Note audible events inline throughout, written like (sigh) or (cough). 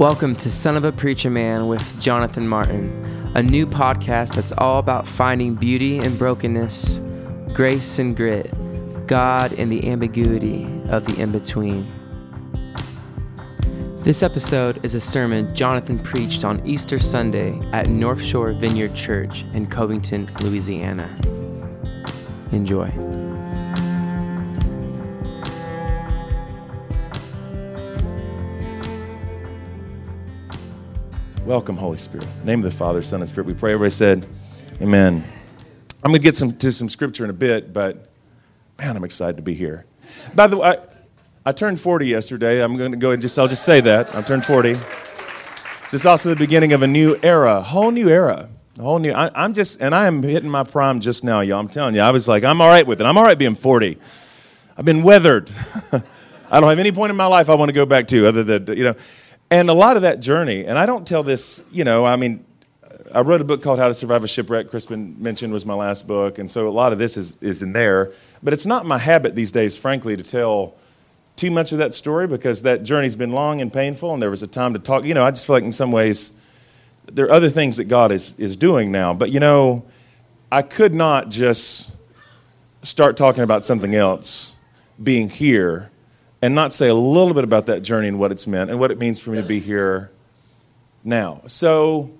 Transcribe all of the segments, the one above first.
Welcome to Son of a Preacher Man with Jonathan Martin, a new podcast that's all about finding beauty in brokenness, grace and grit, God in the ambiguity of the in between. This episode is a sermon Jonathan preached on Easter Sunday at North Shore Vineyard Church in Covington, Louisiana. Enjoy. Welcome, Holy Spirit. Name of the Father, Son, and Spirit. We pray. Everybody said, Amen. I'm going to get some, to some scripture in a bit, but man, I'm excited to be here. By the way, I, I turned 40 yesterday. I'm going to go and just, I'll just say that. I turned 40. This is also the beginning of a new era, a whole new era. A whole new, I, I'm just, and I am hitting my prime just now, y'all. I'm telling you, I was like, I'm all right with it. I'm all right being 40. I've been weathered. (laughs) I don't have any point in my life I want to go back to other than, you know, and a lot of that journey, and I don't tell this, you know, I mean, I wrote a book called How to Survive a Shipwreck. Crispin mentioned was my last book, and so a lot of this is, is in there. But it's not my habit these days, frankly, to tell too much of that story because that journey's been long and painful, and there was a time to talk. You know, I just feel like in some ways there are other things that God is, is doing now. But, you know, I could not just start talking about something else being here and not say a little bit about that journey and what it's meant and what it means for me to be here now. So,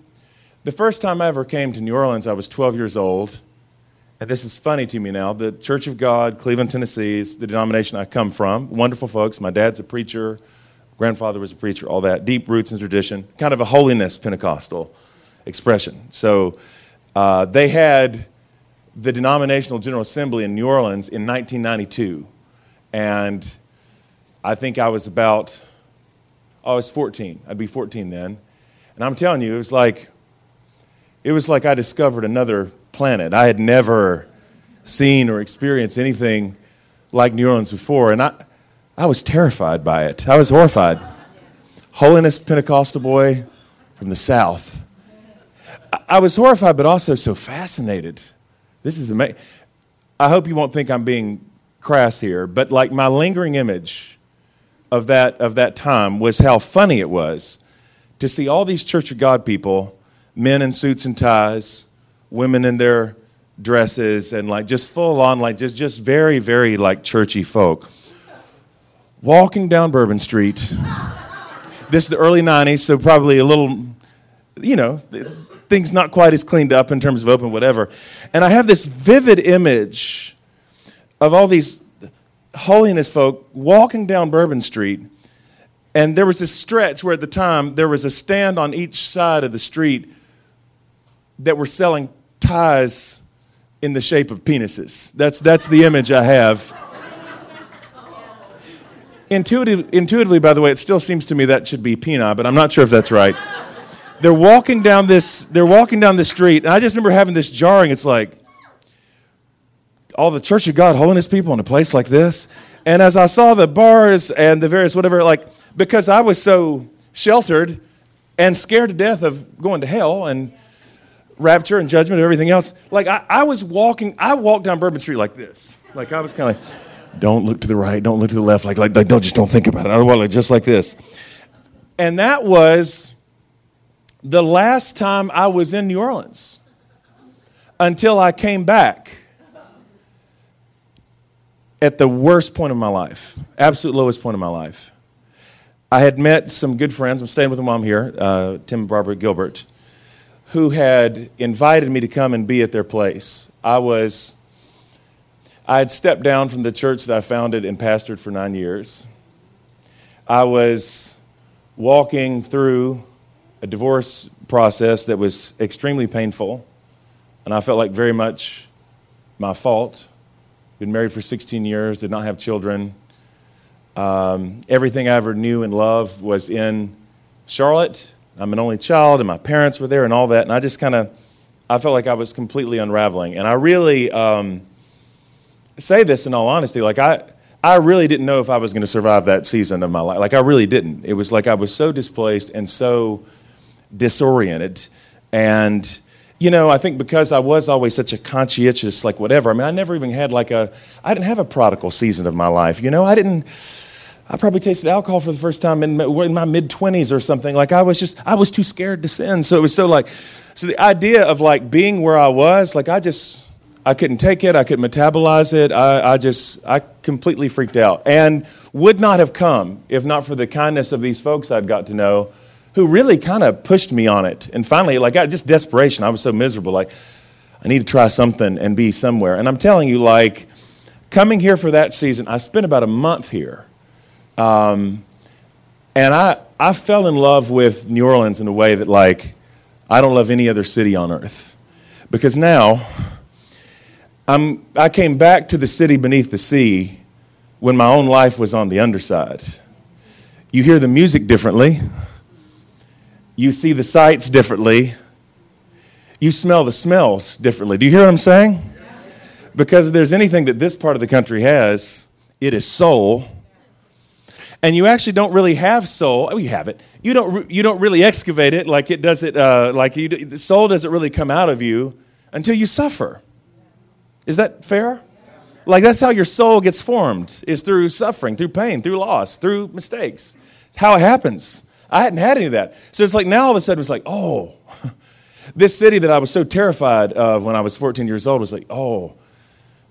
the first time I ever came to New Orleans, I was 12 years old. And this is funny to me now. The Church of God, Cleveland, Tennessee, is the denomination I come from. Wonderful folks. My dad's a preacher, grandfather was a preacher, all that. Deep roots and tradition. Kind of a holiness Pentecostal expression. So, uh, they had the denominational General Assembly in New Orleans in 1992. And I think I was about, oh, I was 14. I'd be 14 then. And I'm telling you, it was like, it was like I discovered another planet. I had never seen or experienced anything like New Orleans before. And I, I was terrified by it. I was horrified. Holiness Pentecostal boy from the South. I, I was horrified, but also so fascinated. This is amazing. I hope you won't think I'm being crass here, but like my lingering image of that, of that time was how funny it was to see all these Church of God people, men in suits and ties, women in their dresses, and like just full on, like just, just very, very like churchy folk, walking down Bourbon Street. this is the early 90s, so probably a little, you know, things not quite as cleaned up in terms of open, whatever. And I have this vivid image of all these holiness folk walking down Bourbon Street. And there was this stretch where at the time there was a stand on each side of the street that were selling ties in the shape of penises. That's, that's the image I have. Intuitive, intuitively, by the way, it still seems to me that should be peni, but I'm not sure if that's right. They're walking down this, they're walking down the street, and I just remember having this jarring, it's like, all the Church of God holiness people in a place like this. And as I saw the bars and the various whatever, like, because I was so sheltered and scared to death of going to hell and rapture and judgment and everything else, like, I, I was walking, I walked down Bourbon Street like this. Like, I was kind of like, don't look to the right, don't look to the left, like, like, like don't, just don't think about it. I was like, just like this. And that was the last time I was in New Orleans until I came back at the worst point of my life, absolute lowest point of my life. I had met some good friends. I'm staying with a mom here, uh, Tim and Barbara Gilbert, who had invited me to come and be at their place. I was, I had stepped down from the church that I founded and pastored for nine years. I was walking through a divorce process that was extremely painful, and I felt like very much my fault been married for 16 years, did not have children. Um, everything I ever knew and loved was in Charlotte. I'm an only child, and my parents were there, and all that. And I just kind of, I felt like I was completely unraveling. And I really um, say this in all honesty, like I, I really didn't know if I was going to survive that season of my life. Like I really didn't. It was like I was so displaced and so disoriented, and you know, I think because I was always such a conscientious, like whatever. I mean, I never even had like a, I didn't have a prodigal season of my life. You know, I didn't, I probably tasted alcohol for the first time in my, in my mid 20s or something. Like I was just, I was too scared to sin. So it was so like, so the idea of like being where I was, like I just, I couldn't take it. I couldn't metabolize it. I, I just, I completely freaked out and would not have come if not for the kindness of these folks I'd got to know who really kind of pushed me on it. And finally, like, I, just desperation. I was so miserable. Like, I need to try something and be somewhere. And I'm telling you, like, coming here for that season, I spent about a month here. Um, and I, I fell in love with New Orleans in a way that, like, I don't love any other city on earth. Because now, I'm, I came back to the city beneath the sea when my own life was on the underside. You hear the music differently, you see the sights differently, you smell the smells differently. Do you hear what I'm saying? Because if there's anything that this part of the country has, it is soul. And you actually don't really have soul. Oh, you have it. You don't, you don't really excavate it like it does it, uh, like you, the soul doesn't really come out of you until you suffer. Is that fair? Like that's how your soul gets formed, is through suffering, through pain, through loss, through mistakes. It's how it happens. I hadn't had any of that. So it's like now all of a sudden it's like, oh, (laughs) this city that I was so terrified of when I was 14 years old was like, oh,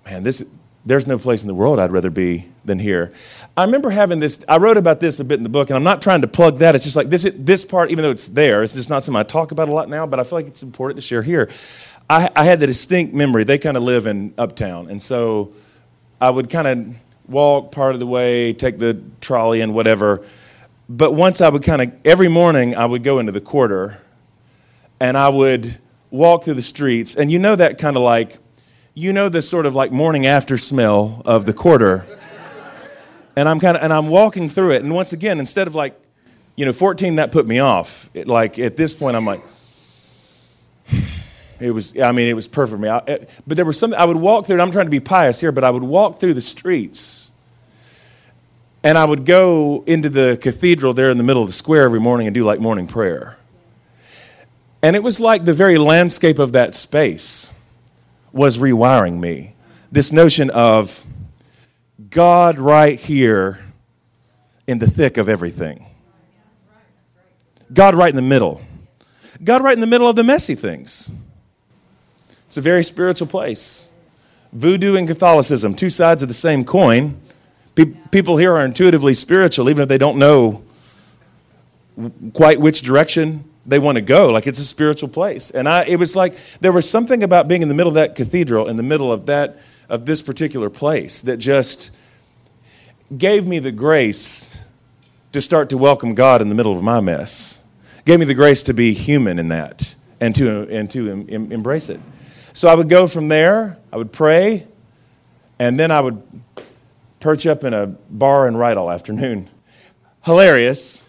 man, this, there's no place in the world I'd rather be than here. I remember having this, I wrote about this a bit in the book, and I'm not trying to plug that. It's just like this, this part, even though it's there, it's just not something I talk about a lot now, but I feel like it's important to share here. I, I had the distinct memory. They kind of live in Uptown. And so I would kind of walk part of the way, take the trolley and whatever. But once I would kind of, every morning I would go into the quarter and I would walk through the streets. And you know that kind of like, you know the sort of like morning after smell of the quarter. and I'm kind of, and I'm walking through it. And once again, instead of like, you know, 14, that put me off. It, like at this point, I'm like, (sighs) it was, I mean, it was perfect for me. I, it, but there was something, I would walk through, and I'm trying to be pious here, but I would walk through the streets and I would go into the cathedral there in the middle of the square every morning and do like morning prayer. And it was like the very landscape of that space was rewiring me. This notion of God right here in the thick of everything. God right in the middle. God right in the middle of the messy things. It's a very spiritual place. Voodoo and Catholicism, two sides of the same coin. Pe- people here are intuitively spiritual, even if they don't know quite which direction they want to go. Like it's a spiritual place. And I, it was like there was something about being in the middle of that cathedral, in the middle of that of this particular place, that just gave me the grace to start to welcome God in the middle of my mess. Gave me the grace to be human in that and to and to em, em, embrace it. So I would go from there, I would pray, and then I would perch up in a bar and write all afternoon. Hilarious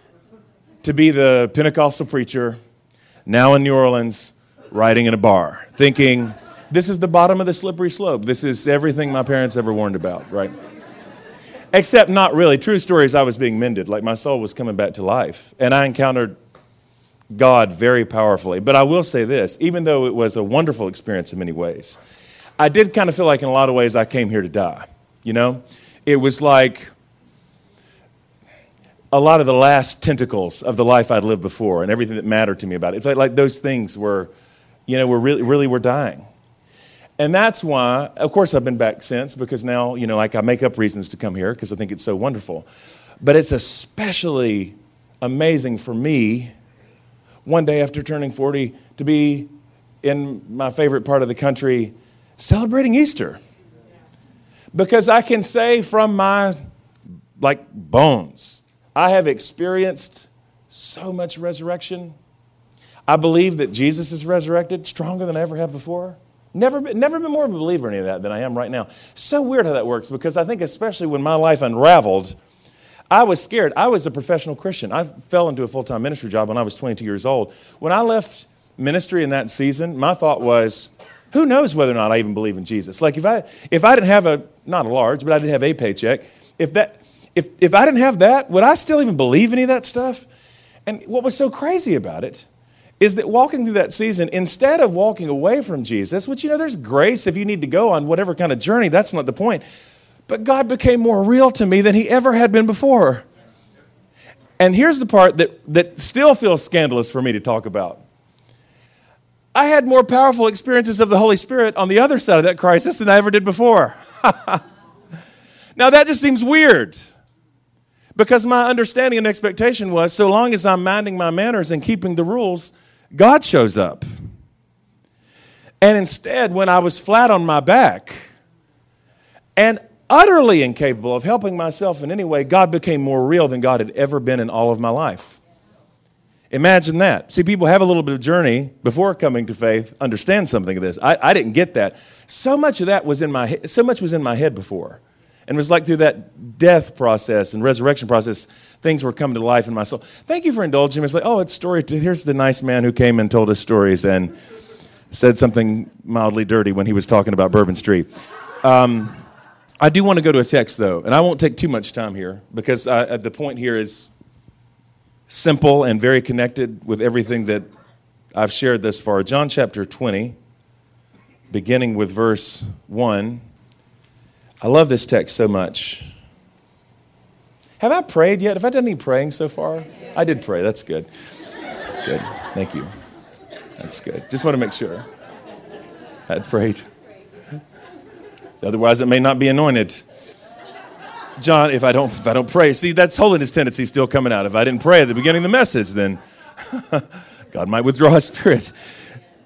to be the Pentecostal preacher now in New Orleans writing in a bar, thinking, this is the bottom of the slippery slope. This is everything my parents ever warned about, right? Except not really. True story I was being mended, like my soul was coming back to life. And I encountered God very powerfully. But I will say this even though it was a wonderful experience in many ways, I did kind of feel like in a lot of ways I came here to die. You know? It was like a lot of the last tentacles of the life I'd lived before and everything that mattered to me about it. It felt like those things were, you know, were really, really were dying. And that's why, of course, I've been back since because now, you know, like I make up reasons to come here because I think it's so wonderful. But it's especially amazing for me one day after turning 40 to be in my favorite part of the country celebrating Easter. Because I can say from my like bones, I have experienced so much resurrection. I believe that Jesus is resurrected stronger than I ever have before. Never been, never been more of a believer in any of that than I am right now. So weird how that works because I think, especially when my life unraveled, I was scared. I was a professional Christian. I fell into a full time ministry job when I was 22 years old. When I left ministry in that season, my thought was, who knows whether or not I even believe in Jesus? Like if I if I didn't have a not a large, but I did have a paycheck, if that if if I didn't have that, would I still even believe any of that stuff? And what was so crazy about it is that walking through that season, instead of walking away from Jesus, which you know there's grace if you need to go on whatever kind of journey, that's not the point. But God became more real to me than he ever had been before. And here's the part that, that still feels scandalous for me to talk about. I had more powerful experiences of the Holy Spirit on the other side of that crisis than I ever did before. (laughs) now, that just seems weird because my understanding and expectation was so long as I'm minding my manners and keeping the rules, God shows up. And instead, when I was flat on my back and utterly incapable of helping myself in any way, God became more real than God had ever been in all of my life. Imagine that. See, people have a little bit of journey before coming to faith, understand something of this. I, I didn't get that. So much of that was in my head, so much was in my head before. And it was like through that death process and resurrection process, things were coming to life in my soul. Thank you for indulging me. It's like, oh, it's story. Here's the nice man who came and told us stories and said something mildly dirty when he was talking about Bourbon Street. Um, I do want to go to a text, though, and I won't take too much time here because uh, the point here is simple and very connected with everything that I've shared thus far. John chapter 20, beginning with verse 1. I love this text so much. Have I prayed yet? Have I done any praying so far? I did pray. That's good. Good. Thank you. That's good. Just want to make sure. I had prayed. Otherwise, it may not be anointed. John, if I don't if I don't pray, see that's holiness tendency still coming out. If I didn't pray at the beginning of the message, then (laughs) God might withdraw his spirit.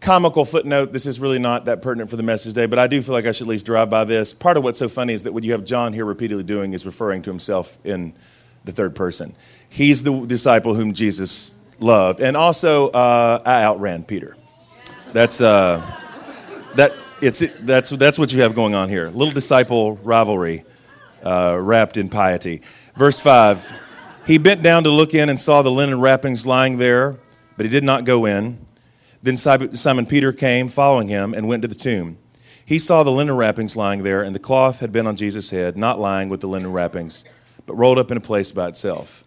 comical footnote this is really not that pertinent for the message today but i do feel like i should at least drive by this. Part of what's so funny is that what you have john here repeatedly doing is referring to himself in the third person. He's the disciple whom jesus loved. And also uh, i outran peter. That's uh, that it's that's that's what you have going on here. Little disciple rivalry uh, wrapped in piety. Verse 5 he bent down to look in and saw the linen wrappings lying there but he did not go in then Simon Peter came, following him, and went to the tomb. He saw the linen wrappings lying there, and the cloth had been on Jesus' head, not lying with the linen wrappings, but rolled up in a place by itself.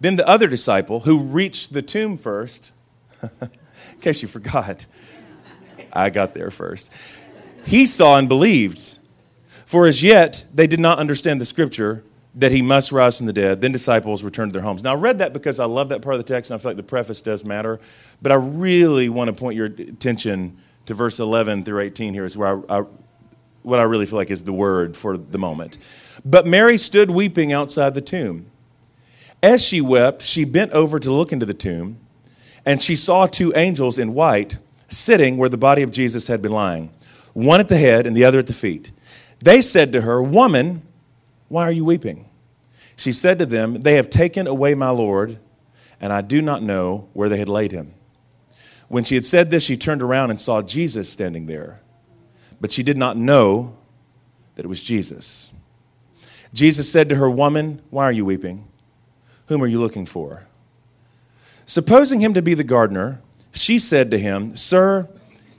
Then the other disciple, who reached the tomb first, (laughs) in case you forgot, I got there first, he saw and believed. For as yet they did not understand the scripture that he must rise from the dead. Then disciples returned to their homes. Now, I read that because I love that part of the text, and I feel like the preface does matter. But I really want to point your attention to verse 11 through 18 here, is where I, I, what I really feel like is the word for the moment. But Mary stood weeping outside the tomb. As she wept, she bent over to look into the tomb, and she saw two angels in white sitting where the body of Jesus had been lying, one at the head and the other at the feet. They said to her, Woman, why are you weeping? She said to them, They have taken away my Lord, and I do not know where they had laid him. When she had said this, she turned around and saw Jesus standing there, but she did not know that it was Jesus. Jesus said to her, Woman, why are you weeping? Whom are you looking for? Supposing him to be the gardener, she said to him, Sir,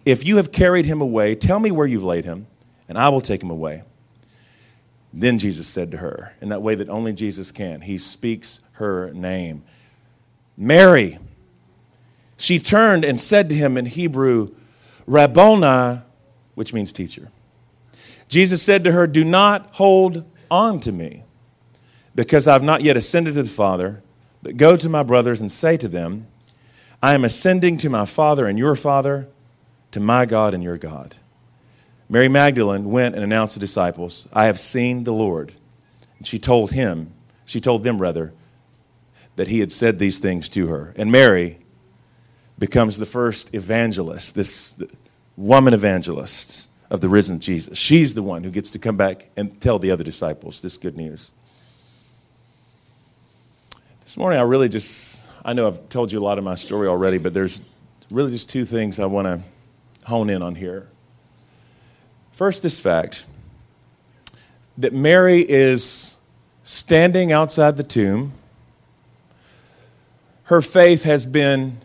if you have carried him away, tell me where you've laid him, and I will take him away. Then Jesus said to her, in that way that only Jesus can, he speaks her name Mary. She turned and said to him in Hebrew, Rabboni, which means teacher. Jesus said to her, Do not hold on to me, because I've not yet ascended to the Father, but go to my brothers and say to them, I am ascending to my Father and your Father, to my God and your God. Mary Magdalene went and announced to the disciples, I have seen the Lord. And she told him, she told them rather, that he had said these things to her. And Mary becomes the first evangelist, this woman evangelist of the risen Jesus. She's the one who gets to come back and tell the other disciples this good news. This morning, I really just, I know I've told you a lot of my story already, but there's really just two things I want to hone in on here. First, this fact that Mary is standing outside the tomb. Her faith has been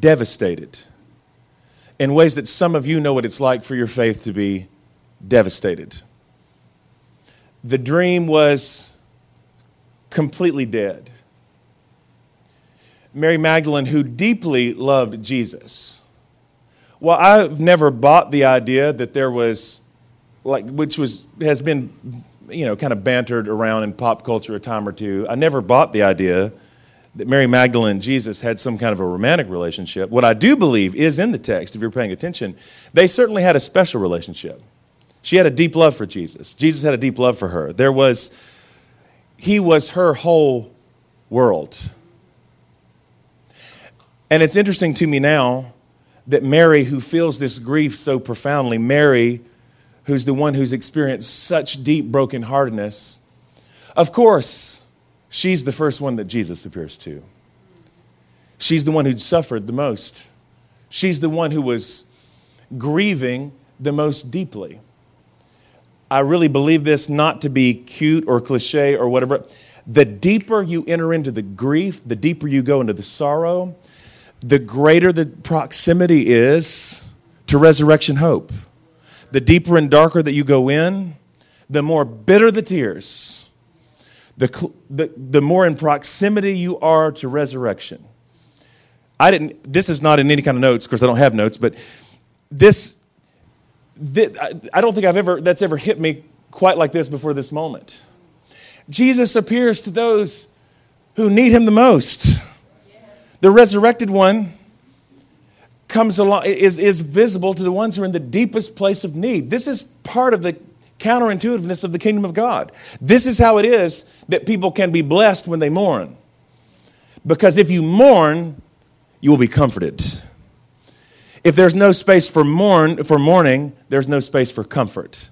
devastated in ways that some of you know what it's like for your faith to be devastated. The dream was completely dead. Mary Magdalene, who deeply loved Jesus. Well, I've never bought the idea that there was, like, which was, has been, you know, kind of bantered around in pop culture a time or two. I never bought the idea that Mary Magdalene and Jesus had some kind of a romantic relationship. What I do believe is in the text, if you're paying attention, they certainly had a special relationship. She had a deep love for Jesus. Jesus had a deep love for her. There was, he was her whole world. And it's interesting to me now that Mary, who feels this grief so profoundly, Mary, who's the one who's experienced such deep brokenheartedness, of course, she's the first one that Jesus appears to. She's the one who'd suffered the most. She's the one who was grieving the most deeply. I really believe this not to be cute or cliche or whatever. The deeper you enter into the grief, the deeper you go into the sorrow, the greater the proximity is to resurrection hope. The deeper and darker that you go in, the more bitter the tears, the, the, the more in proximity you are to resurrection. I didn't, this is not in any kind of notes because I don't have notes, but this, this, I don't think I've ever, that's ever hit me quite like this before this moment. Jesus appears to those who need him the most. The resurrected one comes along, is, is visible to the ones who are in the deepest place of need. This is part of the counterintuitiveness of the kingdom of God. This is how it is that people can be blessed when they mourn. Because if you mourn, you will be comforted. If there's no space for mourn for mourning, there's no space for comfort.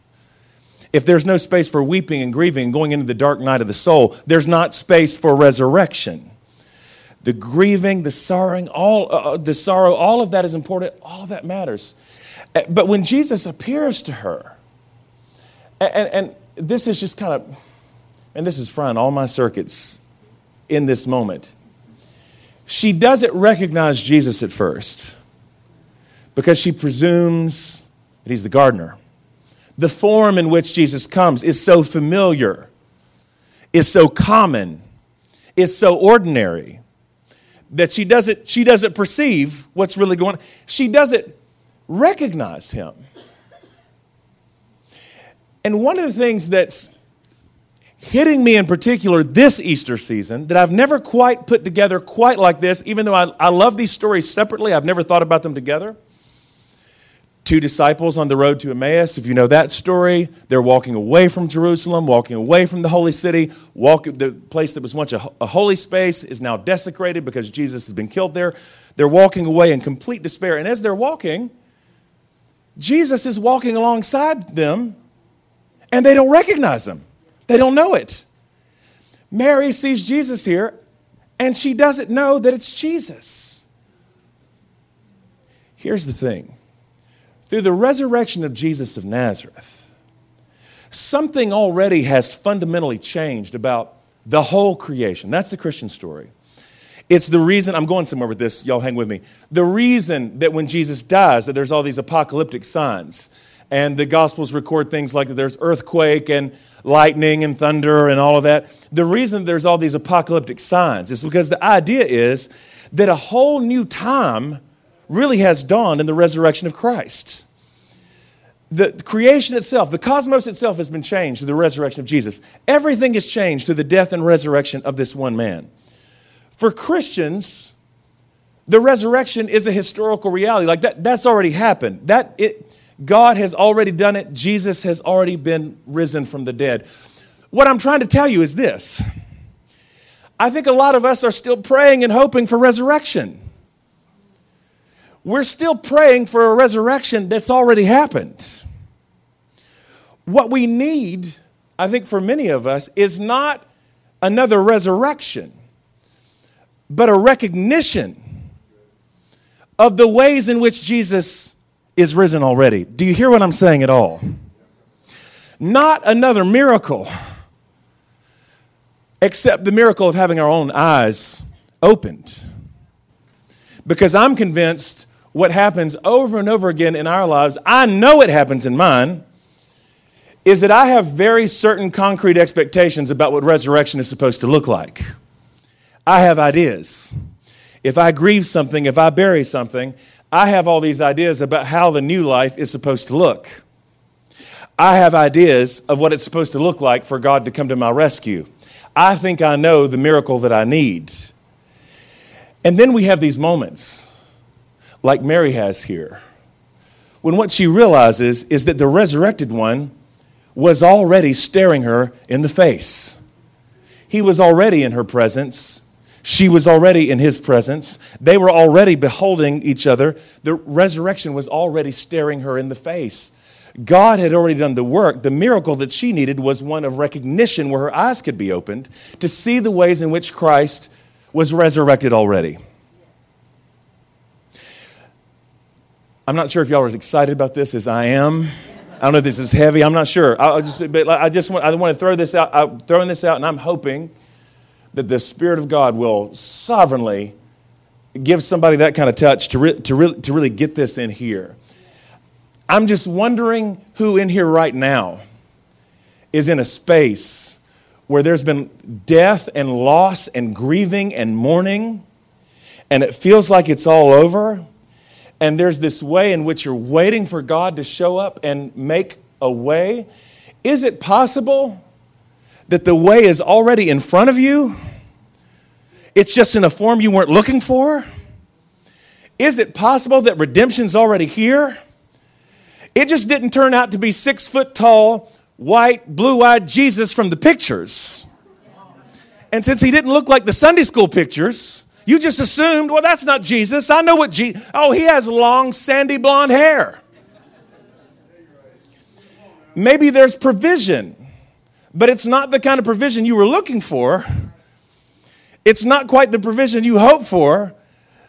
If there's no space for weeping and grieving and going into the dark night of the soul, there's not space for resurrection the grieving, the sorrowing, all uh, uh, the sorrow, all of that is important. All of that matters. Uh, but when Jesus appears to her, and, and this is just kind of, and this is frying all my circuits in this moment. She doesn't recognize Jesus at first because she presumes that he's the gardener. The form in which Jesus comes is so familiar, is so common, is so ordinary that she doesn't, she doesn't perceive what's really going on. She doesn't recognize him. And one of the things that's hitting me in particular this Easter season that I've never quite put together quite like this, even though I, I love these stories separately, I've never thought about them together two disciples on the road to Emmaus. If you know that story, they're walking away from Jerusalem, walking away from the holy city. Walk, the place that was once a, a holy space is now desecrated because Jesus has been killed there. They're walking away in complete despair. And as they're walking, Jesus is walking alongside them, and they don't recognize him. They don't know it. Mary sees Jesus here, and she doesn't know that it's Jesus. Here's the thing through the resurrection of Jesus of Nazareth, something already has fundamentally changed about the whole creation. That's the Christian story. It's the reason, I'm going somewhere with this, y'all hang with me. The reason that when Jesus dies, that there's all these apocalyptic signs, and the Gospels record things like that there's earthquake and lightning and thunder and all of that. The reason there's all these apocalyptic signs is because the idea is that a whole new time really has dawned in the resurrection of Christ. The creation itself, the cosmos itself has been changed through the resurrection of Jesus. Everything is changed through the death and resurrection of this one man. For Christians, the resurrection is a historical reality. Like that, that's already happened. That it, God has already done it. Jesus has already been risen from the dead. What I'm trying to tell you is this. I think a lot of us are still praying and hoping for resurrection we're still praying for a resurrection that's already happened. What we need, I think, for many of us, is not another resurrection, but a recognition of the ways in which Jesus is risen already. Do you hear what I'm saying at all? Not another miracle, except the miracle of having our own eyes opened. Because I'm convinced what happens over and over again in our lives, I know it happens in mine, is that I have very certain concrete expectations about what resurrection is supposed to look like. I have ideas. If I grieve something, if I bury something, I have all these ideas about how the new life is supposed to look. I have ideas of what it's supposed to look like for God to come to my rescue. I think I know the miracle that I need. And then we have these moments, like Mary has here, when what she realizes is that the resurrected one was already staring her in the face. He was already in her presence. She was already in his presence. They were already beholding each other. The resurrection was already staring her in the face. God had already done the work. The miracle that she needed was one of recognition where her eyes could be opened to see the ways in which Christ was resurrected already. I'm not sure if y'all are as excited about this as I am. I don't know if this is heavy. I'm not sure. I just, but I just want, I want to throw this out. I'm throwing this out, and I'm hoping that the Spirit of God will sovereignly give somebody that kind of touch to, re- to, re- to really get this in here. I'm just wondering who in here right now is in a space where there's been death and loss and grieving and mourning, and it feels like it's all over. And there's this way in which you're waiting for God to show up and make a way. Is it possible that the way is already in front of you? It's just in a form you weren't looking for? Is it possible that redemption's already here? It just didn't turn out to be six foot tall, white, blue eyed Jesus from the pictures. And since he didn't look like the Sunday school pictures, you just assumed, well, that's not Jesus. I know what Jesus, oh, he has long, sandy blonde hair. Maybe there's provision but it's not the kind of provision you were looking for. It's not quite the provision you hoped for,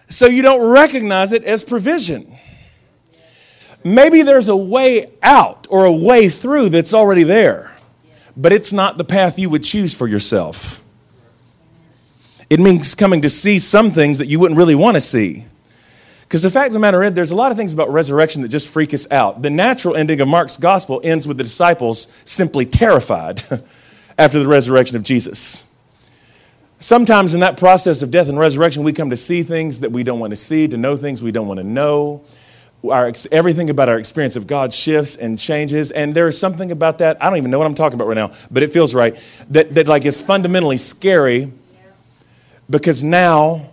so you don't recognize it as provision. Maybe there's a way out or a way through that's already there, but it's not the path you would choose for yourself. It means coming to see some things that you wouldn't really want to see. Because the fact of the matter is, there's a lot of things about resurrection that just freak us out. The natural ending of Mark's gospel ends with the disciples simply terrified (laughs) after the resurrection of Jesus. Sometimes in that process of death and resurrection, we come to see things that we don't want to see, to know things we don't want to know. Our, everything about our experience of God shifts and changes, and there is something about that. I don't even know what I'm talking about right now, but it feels right. That, that like is fundamentally scary because now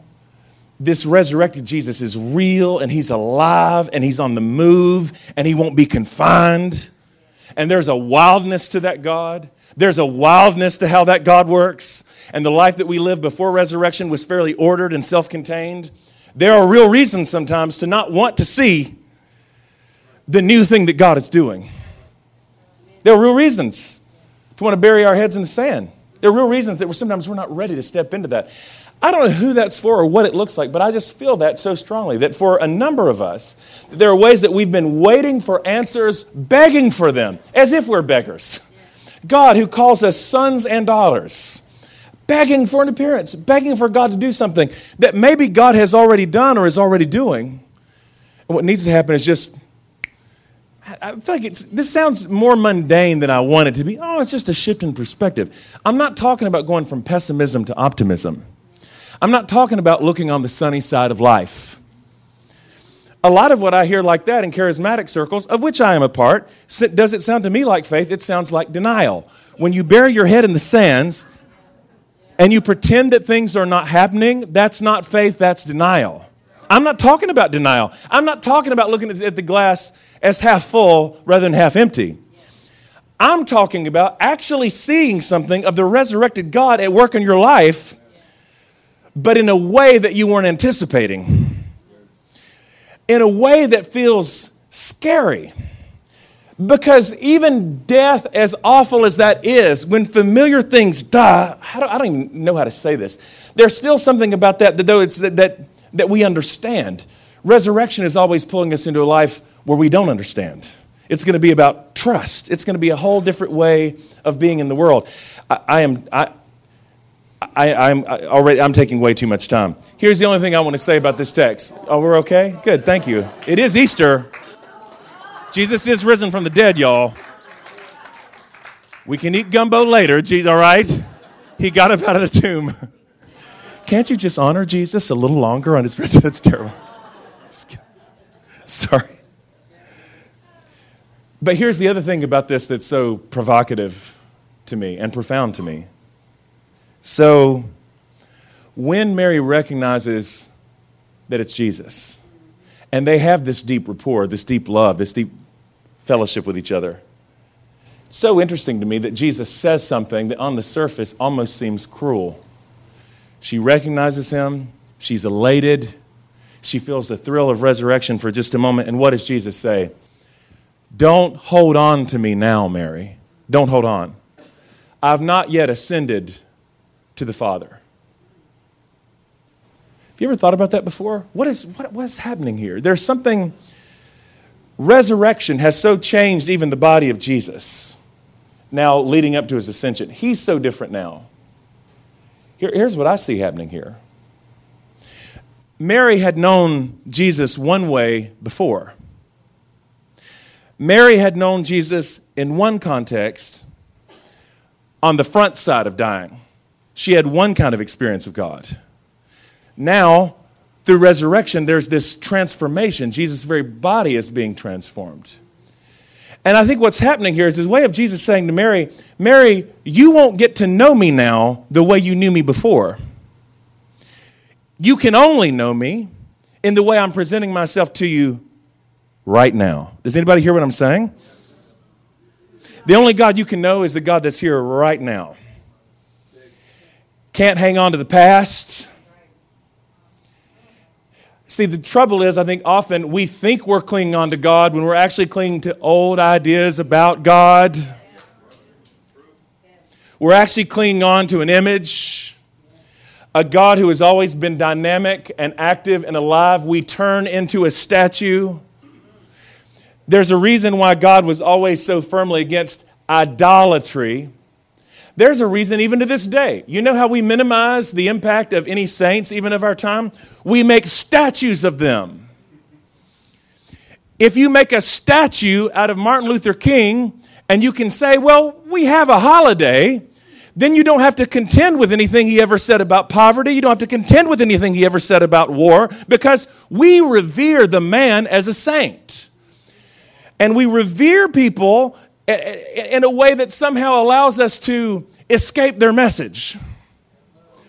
this resurrected Jesus is real and he's alive and he's on the move and he won't be confined. And there's a wildness to that God. There's a wildness to how that God works. And the life that we lived before resurrection was fairly ordered and self contained. There are real reasons sometimes to not want to see the new thing that God is doing. There are real reasons to want to bury our heads in the sand. There are real reasons that we're, sometimes we're not ready to step into that. I don't know who that's for or what it looks like, but I just feel that so strongly that for a number of us, there are ways that we've been waiting for answers, begging for them, as if we're beggars. God, who calls us sons and daughters, begging for an appearance, begging for God to do something that maybe God has already done or is already doing. And what needs to happen is just I feel like it's, this sounds more mundane than I want it to be. Oh, it's just a shift in perspective. I'm not talking about going from pessimism to optimism. I'm not talking about looking on the sunny side of life. A lot of what I hear like that in charismatic circles, of which I am a part, does it sound to me like faith? It sounds like denial. When you bury your head in the sands and you pretend that things are not happening, that's not faith, that's denial. I'm not talking about denial. I'm not talking about looking at the glass as half full rather than half empty. I'm talking about actually seeing something of the resurrected God at work in your life but in a way that you weren't anticipating. In a way that feels scary. Because even death, as awful as that is, when familiar things die, I don't, I don't even know how to say this. There's still something about that that, though it's, that, that, that we understand. Resurrection is always pulling us into a life where we don't understand. It's going to be about trust. It's going to be a whole different way of being in the world. I, I am, I, I, I'm I already I'm taking way too much time. Here's the only thing I want to say about this text. Oh, we're okay? Good, thank you. It is Easter. Jesus is risen from the dead, y'all. We can eat gumbo later, Jesus, all right? He got up out of the tomb. (laughs) Can't you just honor Jesus a little longer on his (laughs) birthday? That's terrible. Sorry. But here's the other thing about this that's so provocative to me and profound to me. So, when Mary recognizes that it's Jesus, and they have this deep rapport, this deep love, this deep fellowship with each other, it's so interesting to me that Jesus says something that on the surface almost seems cruel. She recognizes him, she's elated, she feels the thrill of resurrection for just a moment. And what does Jesus say? Don't hold on to me now, Mary. Don't hold on. I've not yet ascended to the Father. Have you ever thought about that before? What is, what, what's happening here? There's something, resurrection has so changed even the body of Jesus now leading up to his ascension. He's so different now. Here, here's what I see happening here Mary had known Jesus one way before. Mary had known Jesus in one context on the front side of dying. She had one kind of experience of God. Now, through resurrection, there's this transformation. Jesus' very body is being transformed. And I think what's happening here is this way of Jesus saying to Mary, Mary, you won't get to know me now the way you knew me before. You can only know me in the way I'm presenting myself to you right now. Does anybody hear what I'm saying? The only God you can know is the God that's here right now. Can't hang on to the past. See, the trouble is, I think often we think we're clinging on to God when we're actually clinging to old ideas about God. We're actually clinging on to an image, a God who has always been dynamic and active and alive. We turn into a statue. There's a reason why God was always so firmly against idolatry. There's a reason even to this day. You know how we minimize the impact of any saints, even of our time? We make statues of them. If you make a statue out of Martin Luther King and you can say, well, we have a holiday, then you don't have to contend with anything he ever said about poverty. You don't have to contend with anything he ever said about war because we revere the man as a saint. And we revere people in a way that somehow allows us to escape their message.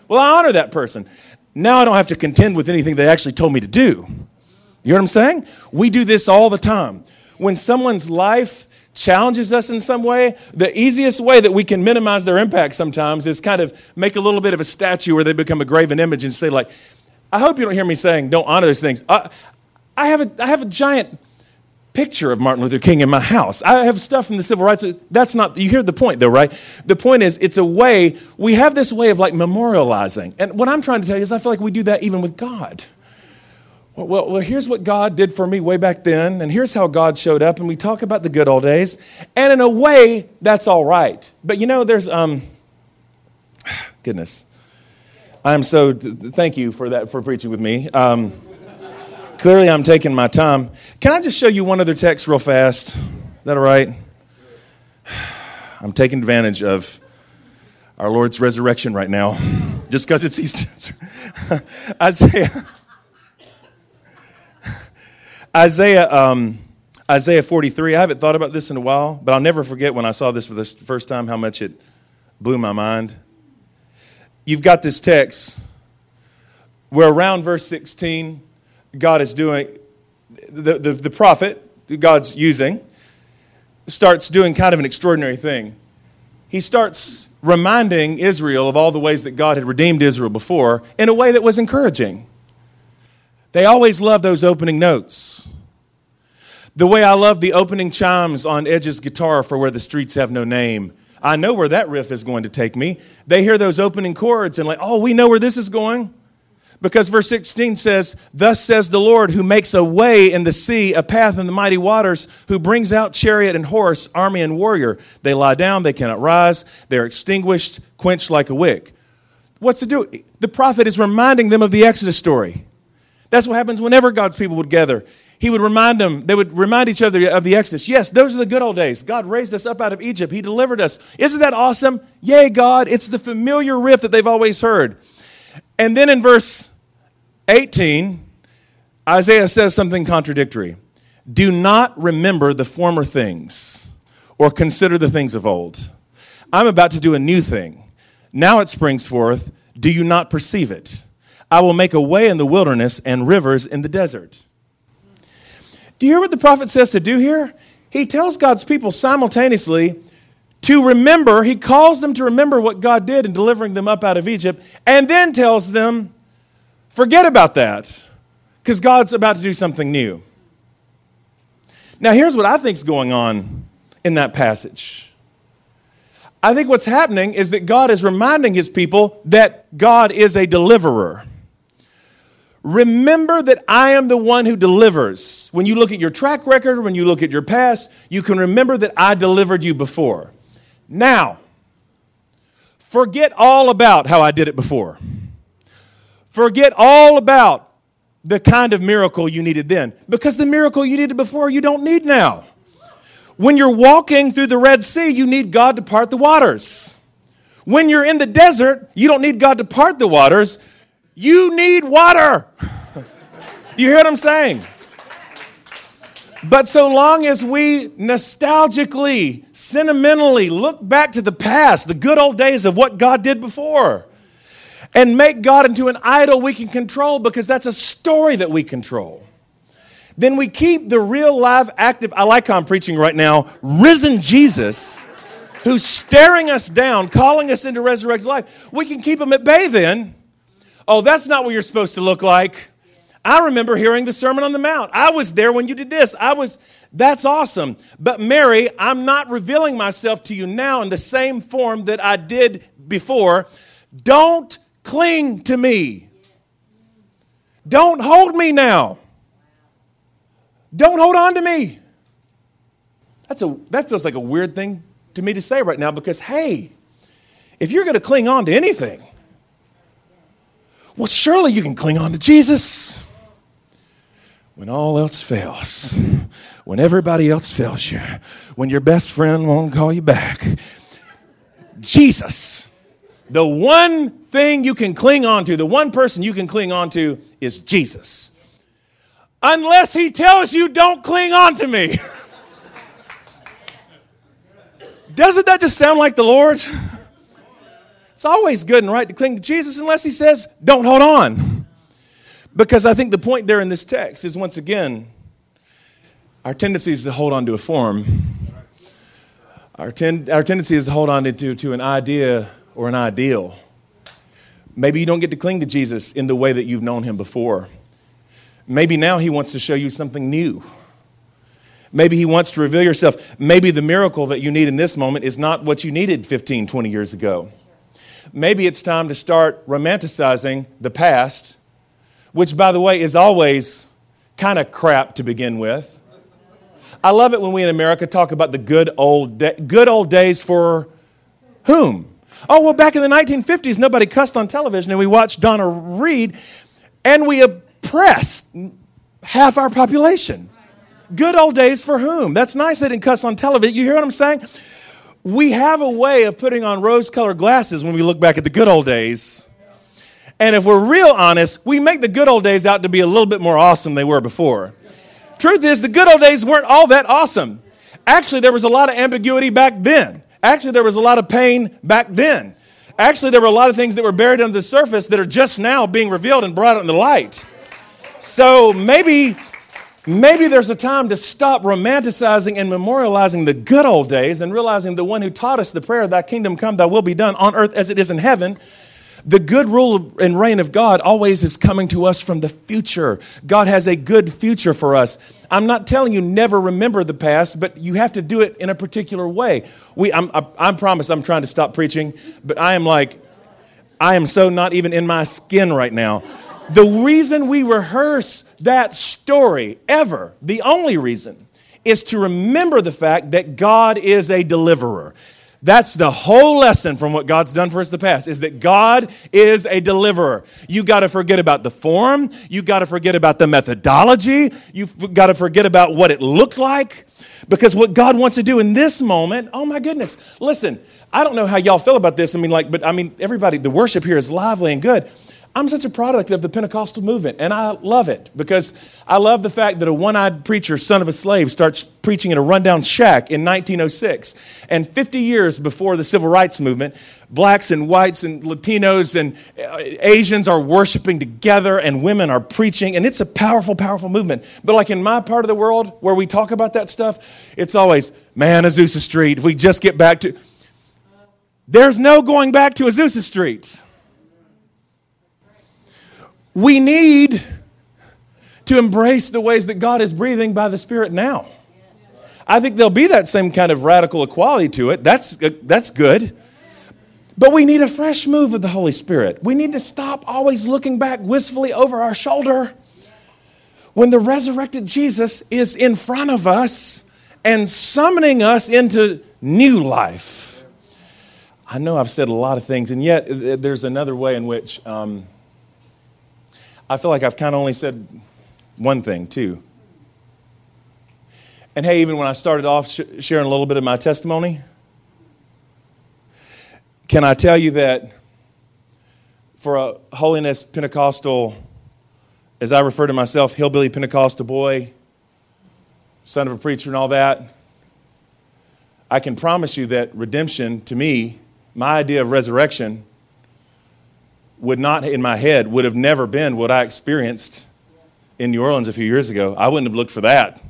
Well, I honor that person. Now I don't have to contend with anything they actually told me to do. You know what I'm saying? We do this all the time. When someone's life challenges us in some way, the easiest way that we can minimize their impact sometimes is kind of make a little bit of a statue where they become a graven image and say, like, I hope you don't hear me saying don't honor those things. I, I, have, a, I have a giant picture of Martin Luther King in my house. I have stuff from the civil rights. That's not, you hear the point though, right? The point is, it's a way, we have this way of like memorializing. And what I'm trying to tell you is, I feel like we do that even with God. Well, well, here's what God did for me way back then, and here's how God showed up, and we talk about the good old days. And in a way, that's all right. But you know, there's, um, (sighs) goodness. I'm so, thank you for that, for preaching with me. Um, Clearly, I'm taking my time. Can I just show you one other text real fast? Is that all right? I'm taking advantage of our Lord's resurrection right now, (laughs) just because it's Easter. (laughs) Isaiah. (laughs) Isaiah, um, Isaiah 43. I haven't thought about this in a while, but I'll never forget when I saw this for the first time how much it blew my mind. You've got this text where around verse 16, God is doing, the, the, the prophet God's using starts doing kind of an extraordinary thing. He starts reminding Israel of all the ways that God had redeemed Israel before in a way that was encouraging. They always love those opening notes. The way I love the opening chimes on Edge's guitar for Where the Streets Have No Name. I know where that riff is going to take me. They hear those opening chords and, like, oh, we know where this is going. Because verse 16 says, Thus says the Lord, who makes a way in the sea, a path in the mighty waters, who brings out chariot and horse, army and warrior. They lie down, they cannot rise, they're extinguished, quenched like a wick. What's it do? The prophet is reminding them of the Exodus story. That's what happens whenever God's people would gather. He would remind them, they would remind each other of the Exodus. Yes, those are the good old days. God raised us up out of Egypt. He delivered us. Isn't that awesome? Yay, God. It's the familiar riff that they've always heard. And then in verse 18, Isaiah says something contradictory. Do not remember the former things or consider the things of old. I'm about to do a new thing. Now it springs forth. Do you not perceive it? I will make a way in the wilderness and rivers in the desert. Do you hear what the prophet says to do here? He tells God's people simultaneously to remember, he calls them to remember what God did in delivering them up out of Egypt, and then tells them, forget about that, because God's about to do something new. Now, here's what I think is going on in that passage. I think what's happening is that God is reminding his people that God is a deliverer. Remember that I am the one who delivers. When you look at your track record, when you look at your past, you can remember that I delivered you before. Now, forget all about how I did it before. Forget all about the kind of miracle you needed then, because the miracle you needed before, you don't need now. When you're walking through the Red Sea, you need God to part the waters. When you're in the desert, you don't need God to part the waters you need water. (laughs) you hear what I'm saying? But so long as we nostalgically, sentimentally look back to the past, the good old days of what God did before, and make God into an idol we can control because that's a story that we control, then we keep the real, live, active, I like how I'm preaching right now, risen Jesus, who's staring us down, calling us into resurrected life. We can keep him at bay then Oh, that's not what you're supposed to look like. I remember hearing the Sermon on the Mount. I was there when you did this. I was, that's awesome. But Mary, I'm not revealing myself to you now in the same form that I did before. Don't cling to me. Don't hold me now. Don't hold on to me. That's a, that feels like a weird thing to me to say right now because, hey, if you're going to cling on to anything, well, surely you can cling on to Jesus when all else fails, when everybody else fails you, when your best friend won't call you back. Jesus, the one thing you can cling on to, the one person you can cling on to is Jesus. Unless he tells you, don't cling on to me. (laughs) Doesn't that just sound like the Lord? It's always good and right to cling to Jesus unless he says, don't hold on. Because I think the point there in this text is once again, our tendency is to hold on to a form. Our, ten, our tendency is to hold on to, to an idea or an ideal. Maybe you don't get to cling to Jesus in the way that you've known him before. Maybe now he wants to show you something new. Maybe he wants to reveal yourself. Maybe the miracle that you need in this moment is not what you needed 15, 20 years ago maybe it's time to start romanticizing the past, which, by the way, is always kind of crap to begin with. I love it when we in America talk about the good old, good old days for whom? Oh, well, back in the 1950s, nobody cussed on television, and we watched Donna Reed, and we oppressed half our population. Good old days for whom? That's nice they didn't cuss on television. You hear what I'm saying? we have a way of putting on rose colored glasses when we look back at the good old days. And if we're real honest, we make the good old days out to be a little bit more awesome than they were before. Truth is, the good old days weren't all that awesome. Actually, there was a lot of ambiguity back then. Actually, there was a lot of pain back then. Actually, there were a lot of things that were buried under the surface that are just now being revealed and brought out in the light. So maybe Maybe there's a time to stop romanticizing and memorializing the good old days and realizing the one who taught us the prayer, Thy kingdom come, Thy will be done on earth as it is in heaven. The good rule and reign of God always is coming to us from the future. God has a good future for us. I'm not telling you never remember the past, but you have to do it in a particular way. We, I'm, I, I promise I'm trying to stop preaching, but I am like, I am so not even in my skin right now. The reason we rehearse that story ever, the only reason, is to remember the fact that God is a deliverer. That's the whole lesson from what God's done for us the past is that God is a deliverer. You got to forget about the form. You got to forget about the methodology. You've got to forget about what it looked like. Because what God wants to do in this moment, oh my goodness, listen, I don't know how y'all feel about this. I mean, like, but I mean, everybody, the worship here is lively and good. I'm such a product of the Pentecostal movement, and I love it because I love the fact that a one eyed preacher, son of a slave, starts preaching in a rundown shack in 1906. And 50 years before the civil rights movement, blacks and whites and Latinos and uh, Asians are worshiping together, and women are preaching, and it's a powerful, powerful movement. But, like in my part of the world where we talk about that stuff, it's always, man, Azusa Street, if we just get back to. There's no going back to Azusa Street. We need to embrace the ways that God is breathing by the Spirit now. I think there'll be that same kind of radical equality to it. That's, uh, that's good. But we need a fresh move of the Holy Spirit. We need to stop always looking back wistfully over our shoulder when the resurrected Jesus is in front of us and summoning us into new life. I know I've said a lot of things, and yet uh, there's another way in which um, I feel like I've kind of only said one thing, too. And hey, even when I started off sh- sharing a little bit of my testimony, can I tell you that for a holiness Pentecostal, as I refer to myself, hillbilly Pentecostal boy, son of a preacher, and all that, I can promise you that redemption, to me, my idea of resurrection, would not, in my head, would have never been what I experienced in New Orleans a few years ago. I wouldn't have looked for that.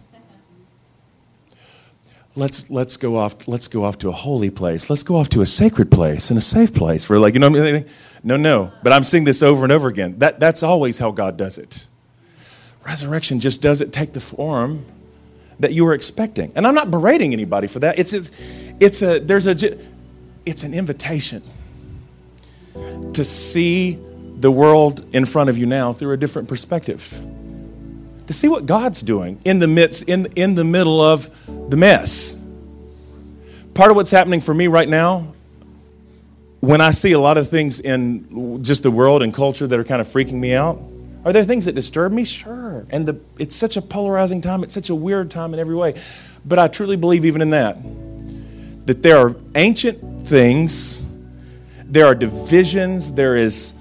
Let's, let's, go off, let's go off to a holy place. Let's go off to a sacred place and a safe place. For like, you know what I mean? No, no. But I'm seeing this over and over again. That, that's always how God does it. Resurrection just doesn't take the form that you were expecting. And I'm not berating anybody for that. It's a, it's a, there's a, it's an invitation to see the world in front of you now through a different perspective. To see what God's doing in the midst, in, in the middle of the mess. Part of what's happening for me right now, when I see a lot of things in just the world and culture that are kind of freaking me out, are there things that disturb me? Sure. And the, it's such a polarizing time, it's such a weird time in every way. But I truly believe, even in that, that there are ancient things there are divisions, there is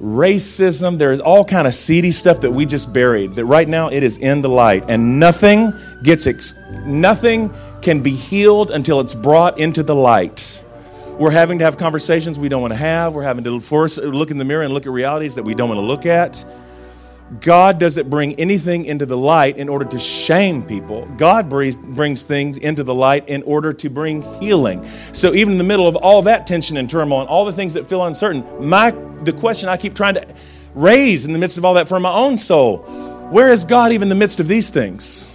racism, there is all kind of seedy stuff that we just buried. That right now it is in the light, and nothing gets ex- nothing can be healed until it's brought into the light. We're having to have conversations we don't want to have. We're having to force, look in the mirror and look at realities that we don't want to look at. God doesn't bring anything into the light in order to shame people. God brings things into the light in order to bring healing. So even in the middle of all that tension and turmoil and all the things that feel uncertain, my the question I keep trying to raise in the midst of all that for my own soul, where is God even in the midst of these things?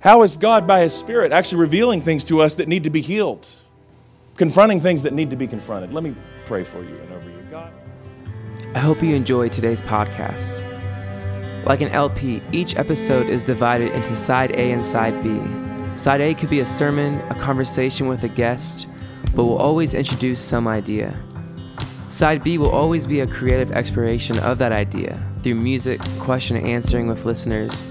How is God by his spirit actually revealing things to us that need to be healed? Confronting things that need to be confronted. Let me pray for you and over you. I hope you enjoy today's podcast. Like an LP, each episode is divided into side A and side B. Side A could be a sermon, a conversation with a guest, but will always introduce some idea. Side B will always be a creative exploration of that idea through music, question and answering with listeners,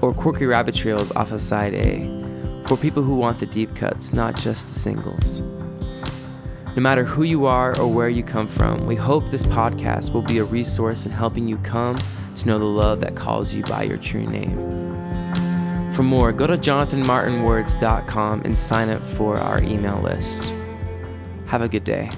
or quirky rabbit trails off of side A for people who want the deep cuts, not just the singles. No matter who you are or where you come from, we hope this podcast will be a resource in helping you come to know the love that calls you by your true name. For more, go to jonathanmartinwords.com and sign up for our email list. Have a good day.